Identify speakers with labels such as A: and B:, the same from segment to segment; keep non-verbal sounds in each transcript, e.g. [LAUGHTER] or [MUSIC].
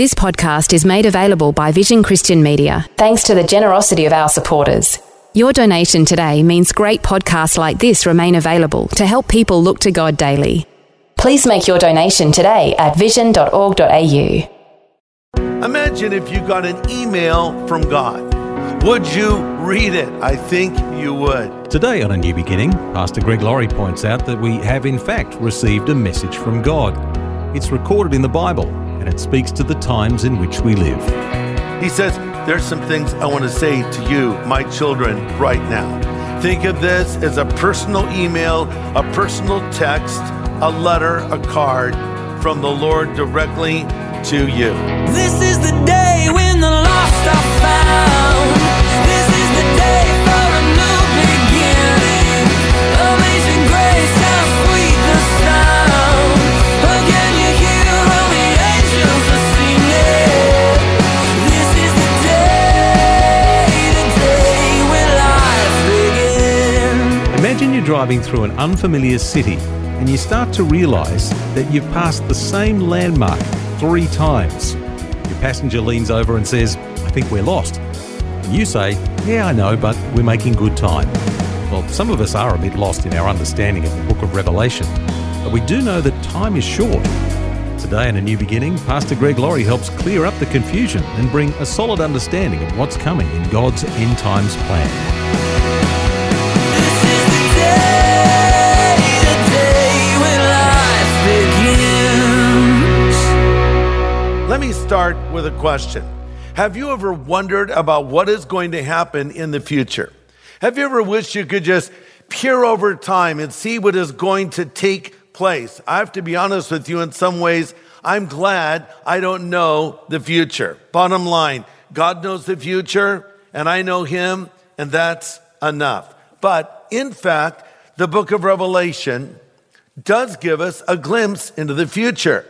A: This podcast is made available by Vision Christian Media, thanks to the generosity of our supporters. Your donation today means great podcasts like this remain available to help people look to God daily. Please make your donation today at vision.org.au.
B: Imagine if you got an email from God. Would you read it? I think you would.
C: Today on A New Beginning, Pastor Greg Laurie points out that we have in fact received a message from God. It's recorded in the Bible and it speaks to the times in which we live.
B: He says, There's some things I want to say to you, my children, right now. Think of this as a personal email, a personal text, a letter, a card from the Lord directly to you.
D: This is the day when the lost are found.
C: Driving through an unfamiliar city and you start to realize that you've passed the same landmark three times. Your passenger leans over and says, I think we're lost. And you say, Yeah, I know, but we're making good time. Well, some of us are a bit lost in our understanding of the book of Revelation, but we do know that time is short. Today, in A New Beginning, Pastor Greg Laurie helps clear up the confusion and bring a solid understanding of what's coming in God's end times plan.
B: Let me start with a question. Have you ever wondered about what is going to happen in the future? Have you ever wished you could just peer over time and see what is going to take place? I have to be honest with you, in some ways, I'm glad I don't know the future. Bottom line, God knows the future, and I know Him, and that's enough. But in fact, the book of Revelation does give us a glimpse into the future.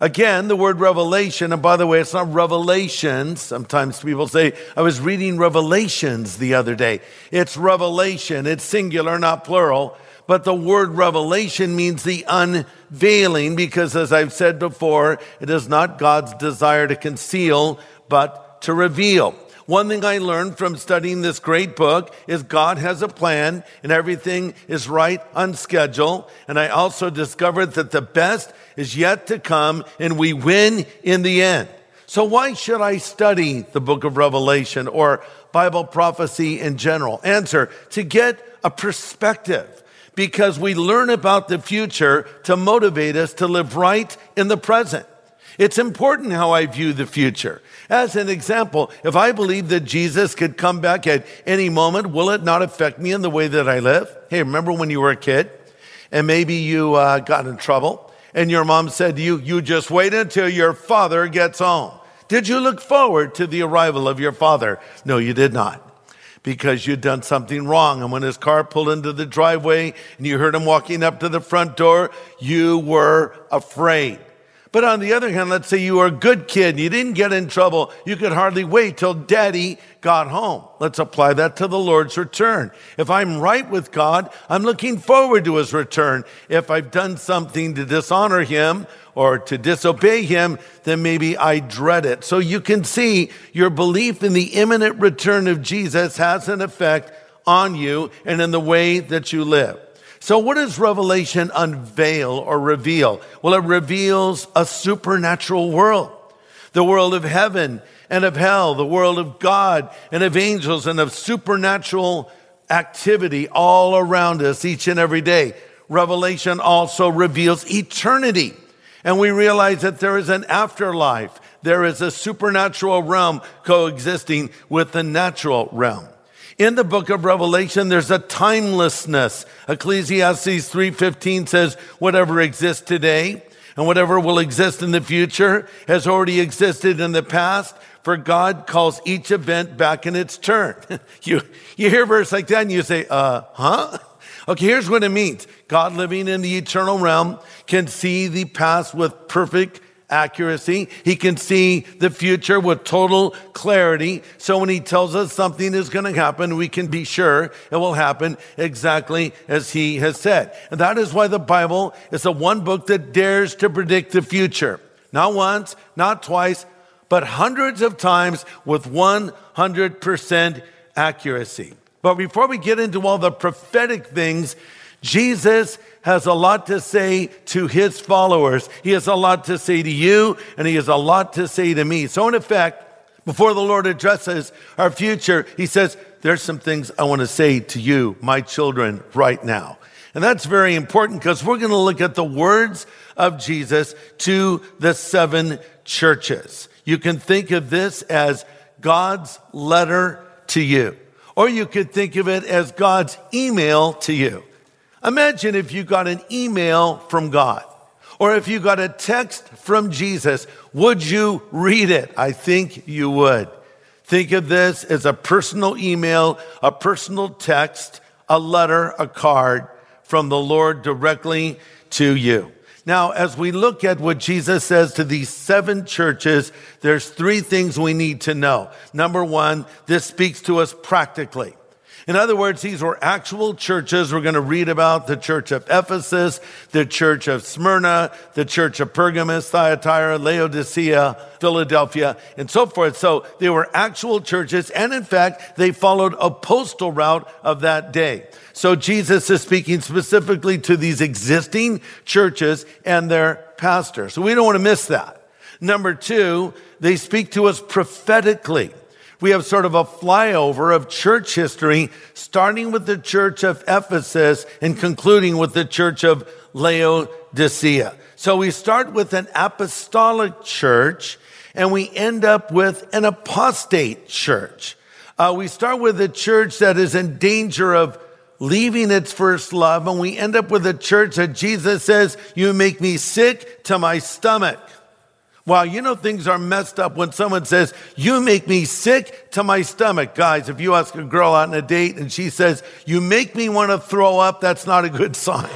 B: Again, the word revelation, and by the way, it's not revelations. Sometimes people say, I was reading Revelations the other day. It's revelation, it's singular, not plural. But the word revelation means the unveiling because, as I've said before, it is not God's desire to conceal, but to reveal. One thing I learned from studying this great book is God has a plan and everything is right on schedule. And I also discovered that the best is yet to come and we win in the end. So why should I study the book of Revelation or Bible prophecy in general? Answer, to get a perspective because we learn about the future to motivate us to live right in the present. It's important how I view the future. As an example, if I believe that Jesus could come back at any moment, will it not affect me in the way that I live? Hey, remember when you were a kid and maybe you uh, got in trouble and your mom said to you, you just wait until your father gets home. Did you look forward to the arrival of your father? No, you did not because you'd done something wrong. And when his car pulled into the driveway and you heard him walking up to the front door, you were afraid. But on the other hand, let's say you were a good kid and you didn't get in trouble. You could hardly wait till daddy got home. Let's apply that to the Lord's return. If I'm right with God, I'm looking forward to his return. If I've done something to dishonor him or to disobey him, then maybe I dread it. So you can see your belief in the imminent return of Jesus has an effect on you and in the way that you live. So, what does Revelation unveil or reveal? Well, it reveals a supernatural world, the world of heaven and of hell, the world of God and of angels and of supernatural activity all around us each and every day. Revelation also reveals eternity. And we realize that there is an afterlife. There is a supernatural realm coexisting with the natural realm. In the book of Revelation, there's a timelessness. Ecclesiastes 3.15 says, whatever exists today and whatever will exist in the future has already existed in the past. for God calls each event back in its turn. [LAUGHS] you, you hear a verse like that and you say, uh, huh? Okay, here's what it means. God living in the eternal realm can see the past with perfect accuracy. He can see the future with total clarity. So when he tells us something is going to happen, we can be sure it will happen exactly as he has said. And that is why the Bible is the one book that dares to predict the future. Not once, not twice, but hundreds of times with 100% accuracy. But before we get into all the prophetic things, Jesus has a lot to say to his followers. He has a lot to say to you, and he has a lot to say to me. So, in effect, before the Lord addresses our future, he says, There's some things I want to say to you, my children, right now. And that's very important because we're going to look at the words of Jesus to the seven churches. You can think of this as God's letter to you. Or you could think of it as God's email to you. Imagine if you got an email from God or if you got a text from Jesus. Would you read it? I think you would. Think of this as a personal email, a personal text, a letter, a card from the Lord directly to you. Now, as we look at what Jesus says to these seven churches, there's three things we need to know. Number one, this speaks to us practically. In other words, these were actual churches. We're going to read about the church of Ephesus, the church of Smyrna, the church of Pergamos, Thyatira, Laodicea, Philadelphia, and so forth. So they were actual churches. And in fact, they followed a postal route of that day. So Jesus is speaking specifically to these existing churches and their pastors. So we don't want to miss that. Number two, they speak to us prophetically we have sort of a flyover of church history, starting with the church of Ephesus and concluding with the church of Laodicea. So we start with an apostolic church and we end up with an apostate church. Uh, we start with a church that is in danger of leaving its first love, and we end up with a church that Jesus says, You make me sick to my stomach. Wow, you know things are messed up when someone says, You make me sick to my stomach. Guys, if you ask a girl out on a date and she says, You make me want to throw up, that's not a good [LAUGHS] sign.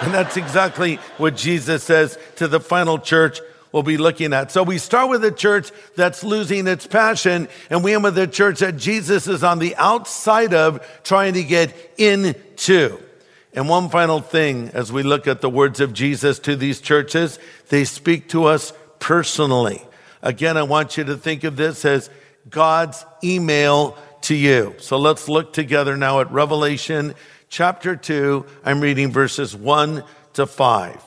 B: and that's exactly what Jesus says to the final church we'll be looking at. So we start with a church that's losing its passion, and we end with a church that Jesus is on the outside of trying to get into. And one final thing as we look at the words of Jesus to these churches, they speak to us personally. Again, I want you to think of this as God's email to you. So let's look together now at Revelation chapter 2. I'm reading verses 1 to 5.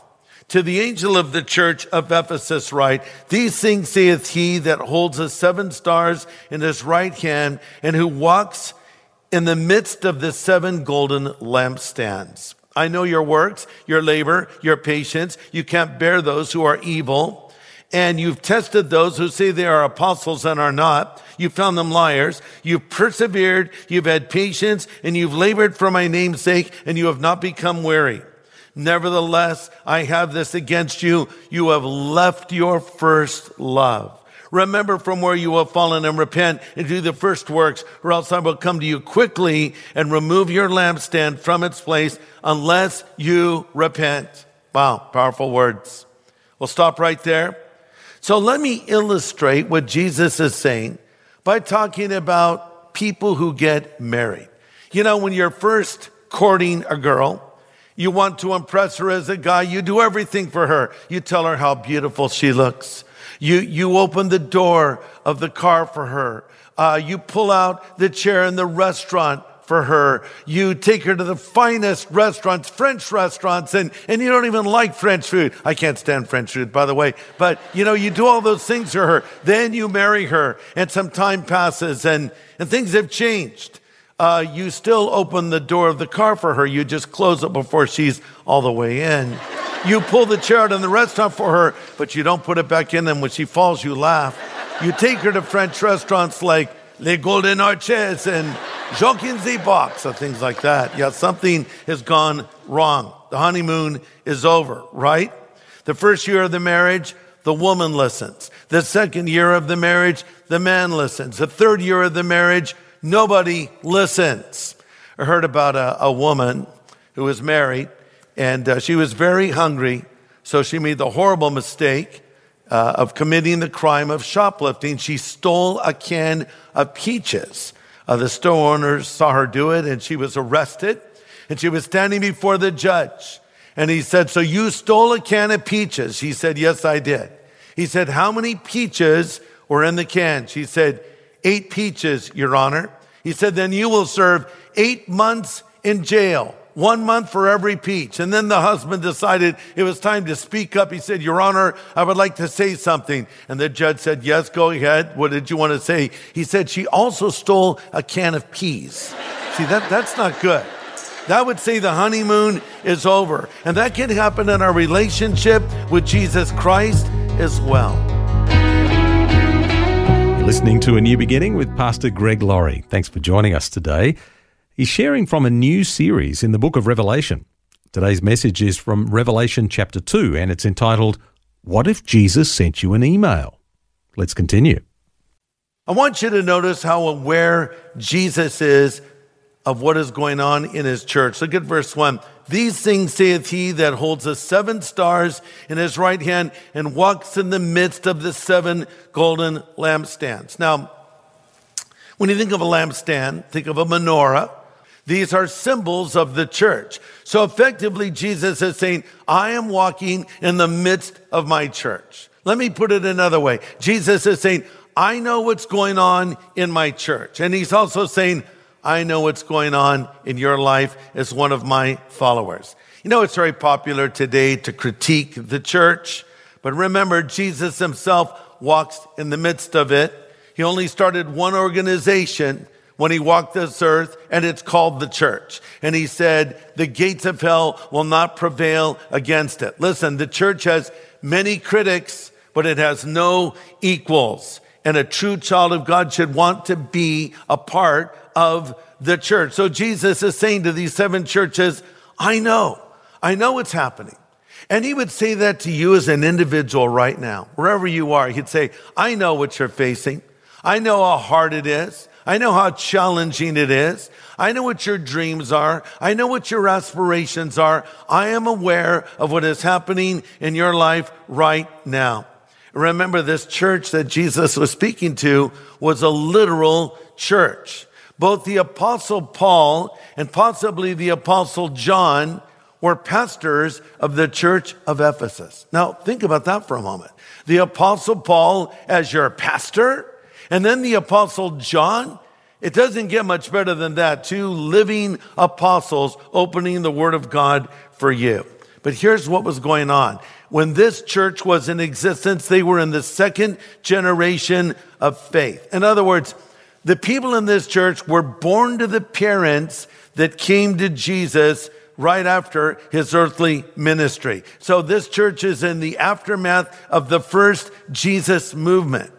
B: To the angel of the church of Ephesus write, These things saith he that holds the seven stars in his right hand and who walks in the midst of the seven golden lampstands. I know your works, your labor, your patience. You can't bear those who are evil and you've tested those who say they are apostles and are not. You found them liars. You've persevered. You've had patience and you've labored for my name's sake and you have not become weary. Nevertheless, I have this against you. You have left your first love. Remember from where you have fallen and repent and do the first works, or else I will come to you quickly and remove your lampstand from its place unless you repent. Wow, powerful words. We'll stop right there. So let me illustrate what Jesus is saying by talking about people who get married. You know, when you're first courting a girl, you want to impress her as a guy, you do everything for her. You tell her how beautiful she looks. You, you open the door of the car for her. Uh, you pull out the chair in the restaurant for her. You take her to the finest restaurants, French restaurants, and, and you don't even like French food. I can't stand French food, by the way. But, you know, you do all those things for her. Then you marry her, and some time passes, and, and things have changed. Uh, you still open the door of the car for her. You just close it before she's all the way in. You pull the chair out in the restaurant for her, but you don't put it back in, and when she falls, you laugh. You take her to French restaurants like Les Golden Arches and Joking Z box or things like that. Yeah, something has gone wrong. The honeymoon is over, right? The first year of the marriage, the woman listens. The second year of the marriage, the man listens. The third year of the marriage, nobody listens. I heard about a, a woman who was married and uh, she was very hungry, so she made the horrible mistake uh, of committing the crime of shoplifting. She stole a can of peaches. Uh, the store owners saw her do it and she was arrested and she was standing before the judge. And he said, So you stole a can of peaches? She said, Yes, I did. He said, How many peaches were in the can? She said, Eight peaches, Your Honor. He said, Then you will serve eight months in jail one month for every peach. And then the husband decided it was time to speak up. He said, Your Honor, I would like to say something. And the judge said, Yes, go ahead. What did you want to say? He said, She also stole a can of peas. See, that, that's not good. That would say the honeymoon is over. And that can happen in our relationship with Jesus Christ as well.
C: You're listening to A New Beginning with Pastor Greg Laurie. Thanks for joining us today. He's sharing from a new series in the book of Revelation. Today's message is from Revelation chapter 2, and it's entitled, What if Jesus sent you an email? Let's continue.
B: I want you to notice how aware Jesus is of what is going on in his church. Look at verse 1. These things saith he that holds the seven stars in his right hand and walks in the midst of the seven golden lampstands. Now, when you think of a lampstand, think of a menorah. These are symbols of the church. So effectively, Jesus is saying, I am walking in the midst of my church. Let me put it another way. Jesus is saying, I know what's going on in my church. And he's also saying, I know what's going on in your life as one of my followers. You know, it's very popular today to critique the church, but remember, Jesus himself walks in the midst of it. He only started one organization when he walked this earth, and it's called the church. And he said, the gates of hell will not prevail against it. Listen, the church has many critics, but it has no equals. And a true child of God should want to be a part of the church. So Jesus is saying to these seven churches, I know, I know what's happening. And he would say that to you as an individual right now, wherever you are. He'd say, I know what you're facing. I know how hard it is. I know how challenging it is. I know what your dreams are. I know what your aspirations are. I am aware of what is happening in your life right now. Remember, this church that Jesus was speaking to was a literal church. Both the apostle Paul and possibly the apostle John were pastors of the church of Ephesus. Now, think about that for a moment. The apostle Paul as your pastor, and then the apostle John, it doesn't get much better than that. Two living apostles opening the word of God for you. But here's what was going on. When this church was in existence, they were in the second generation of faith. In other words, the people in this church were born to the parents that came to Jesus right after his earthly ministry. So this church is in the aftermath of the first Jesus movement.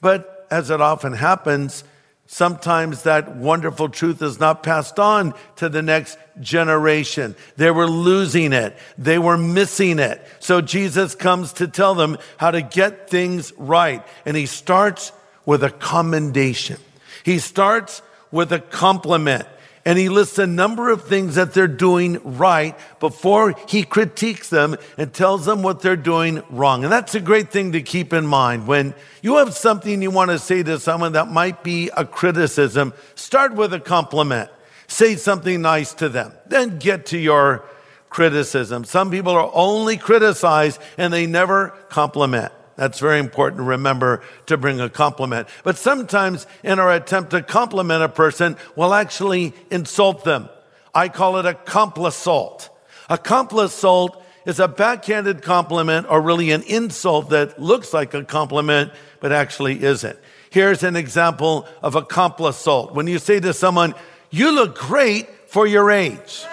B: But as it often happens, sometimes that wonderful truth is not passed on to the next generation. They were losing it. They were missing it. So Jesus comes to tell them how to get things right. And he starts with a commendation. He starts with a compliment and he lists a number of things that they're doing right before he critiques them and tells them what they're doing wrong. And that's a great thing to keep in mind. When you have something you want to say to someone that might be a criticism, start with a compliment. Say something nice to them. Then get to your criticism. Some people are only criticized and they never compliment. That's very important to remember to bring a compliment. But sometimes in our attempt to compliment a person, we'll actually insult them. I call it a complisalt. A complisalt is a backhanded compliment or really an insult that looks like a compliment, but actually isn't. Here's an example of a complisalt. When you say to someone, you look great for your age.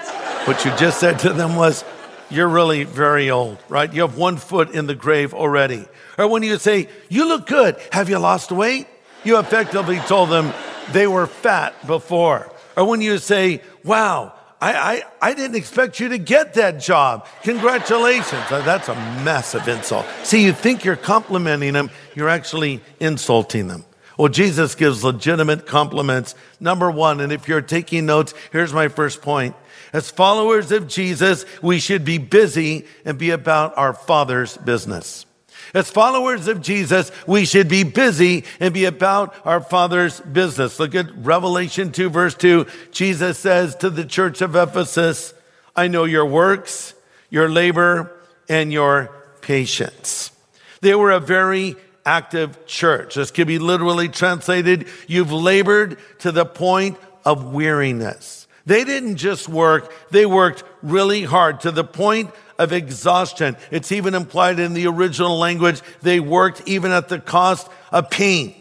B: What you just said to them was, you're really very old, right? You have one foot in the grave already. Or when you say, You look good, have you lost weight? You effectively told them they were fat before. Or when you say, Wow, I, I, I didn't expect you to get that job. Congratulations. Uh, That's a massive insult. See, you think you're complimenting them, you're actually insulting them. Well, Jesus gives legitimate compliments. Number one, and if you're taking notes, here's my first point. As followers of Jesus, we should be busy and be about our Father's business. As followers of Jesus, we should be busy and be about our Father's business. Look at Revelation 2, verse 2. Jesus says to the church of Ephesus, I know your works, your labor, and your patience. They were a very active church. This could be literally translated, you've labored to the point of weariness. They didn't just work, they worked really hard to the point of exhaustion. It's even implied in the original language, they worked even at the cost of pain.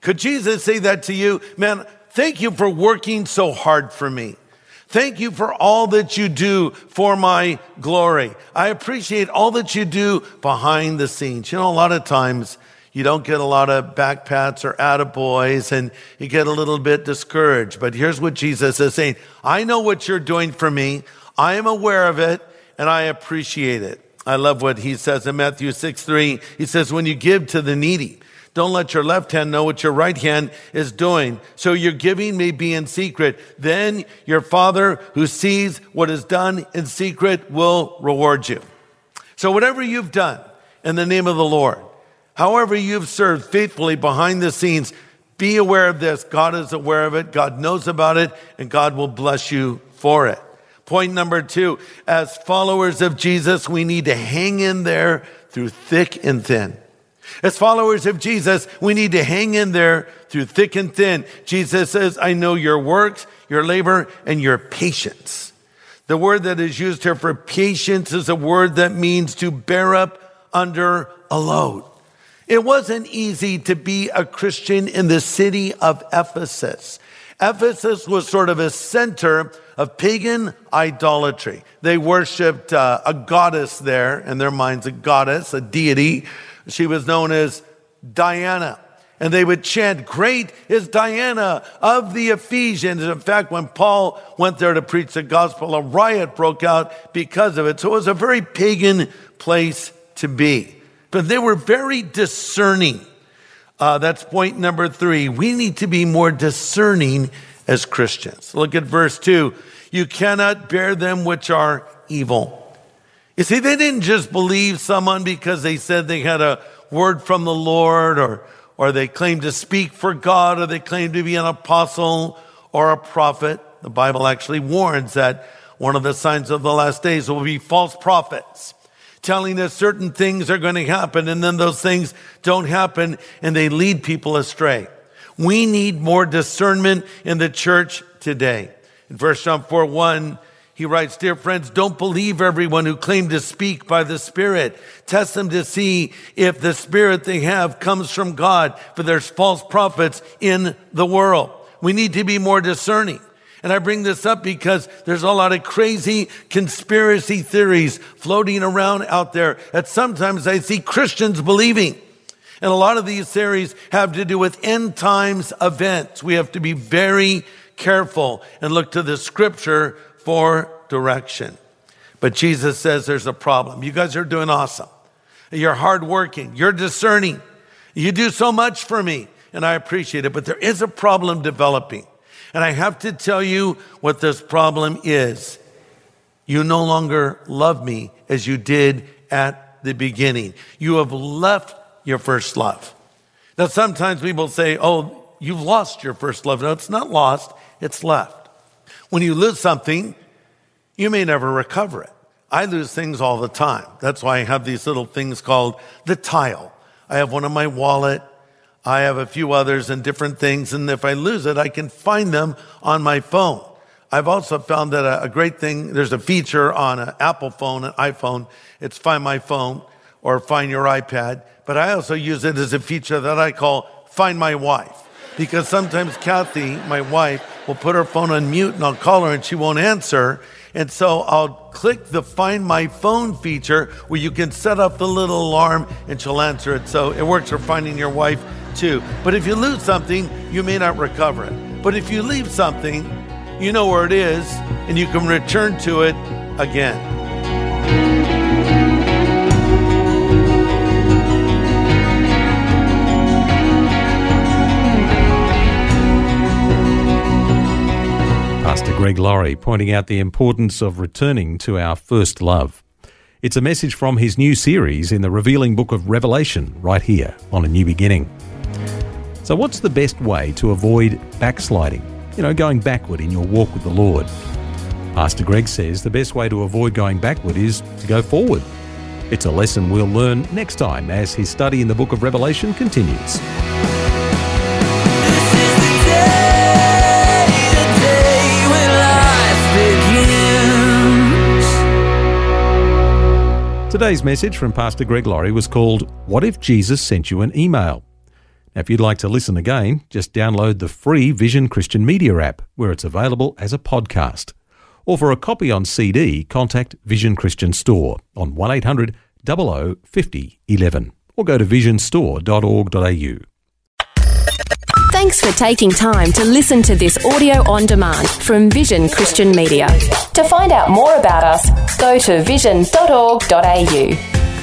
B: Could Jesus say that to you? Man, thank you for working so hard for me. Thank you for all that you do for my glory. I appreciate all that you do behind the scenes. You know, a lot of times you don't get a lot of backpats or attaboys and you get a little bit discouraged. But here's what Jesus is saying. I know what you're doing for me. I am aware of it and I appreciate it. I love what he says in Matthew 6 3. He says, when you give to the needy, don't let your left hand know what your right hand is doing. So your giving may be in secret. Then your father who sees what is done in secret will reward you. So whatever you've done in the name of the Lord, however you've served faithfully behind the scenes, be aware of this. God is aware of it. God knows about it and God will bless you for it. Point number two, as followers of Jesus, we need to hang in there through thick and thin. As followers of Jesus, we need to hang in there through thick and thin. Jesus says, I know your works, your labor, and your patience. The word that is used here for patience is a word that means to bear up under a load. It wasn't easy to be a Christian in the city of Ephesus. Ephesus was sort of a center of pagan idolatry. They worshiped uh, a goddess there, in their minds, a goddess, a deity. She was known as Diana. And they would chant, Great is Diana of the Ephesians. In fact, when Paul went there to preach the gospel, a riot broke out because of it. So it was a very pagan place to be. But they were very discerning. Uh, that's point number three. We need to be more discerning as Christians. Look at verse two. You cannot bear them which are evil. You see, they didn't just believe someone because they said they had a word from the Lord or, or they claimed to speak for God or they claimed to be an apostle or a prophet. The Bible actually warns that one of the signs of the last days will be false prophets telling us certain things are going to happen and then those things don't happen and they lead people astray. We need more discernment in the church today. In 1 John 4 1, he writes, Dear friends, don't believe everyone who claims to speak by the Spirit. Test them to see if the Spirit they have comes from God, for there's false prophets in the world. We need to be more discerning. And I bring this up because there's a lot of crazy conspiracy theories floating around out there that sometimes I see Christians believing. And a lot of these theories have to do with end times events. We have to be very careful and look to the scripture for direction. But Jesus says there's a problem. You guys are doing awesome. You're hardworking. You're discerning. You do so much for me, and I appreciate it. But there is a problem developing. And I have to tell you what this problem is. You no longer love me as you did at the beginning. You have left your first love. Now, sometimes people say, oh, you've lost your first love. No, it's not lost, it's left. When you lose something, you may never recover it. I lose things all the time. That's why I have these little things called the tile. I have one in my wallet. I have a few others and different things. And if I lose it, I can find them on my phone. I've also found that a, great thing, there's a feature on an Apple phone, an iPhone. It's Find My Phone or Find Your iPad. But I also use it as a feature that I call Find My Wife. Because sometimes Kathy, my wife, will put her phone on mute and I'll call her and she won't answer. And so I'll click the Find My Phone feature where you can set up the little alarm and she'll answer it. So it works for finding your wife too. But if you lose something, you may not recover it. But if you leave something, you know where it is and you can return to it again.
C: Pastor Greg Laurie pointing out the importance of returning to our first love. It's a message from his new series in the revealing book of Revelation, right here on A New Beginning. So, what's the best way to avoid backsliding? You know, going backward in your walk with the Lord. Pastor Greg says the best way to avoid going backward is to go forward. It's a lesson we'll learn next time as his study in the book of Revelation continues.
D: This is the day, the day when life begins.
C: Today's message from Pastor Greg Laurie was called What If Jesus Sent You an Email? Now, if you'd like to listen again, just download the free Vision Christian Media app, where it's available as a podcast. Or for a copy on CD, contact Vision Christian Store on 1800 00 50 11 or go to visionstore.org.au.
A: Thanks for taking time to listen to this audio on demand from Vision Christian Media. To find out more about us, go to vision.org.au.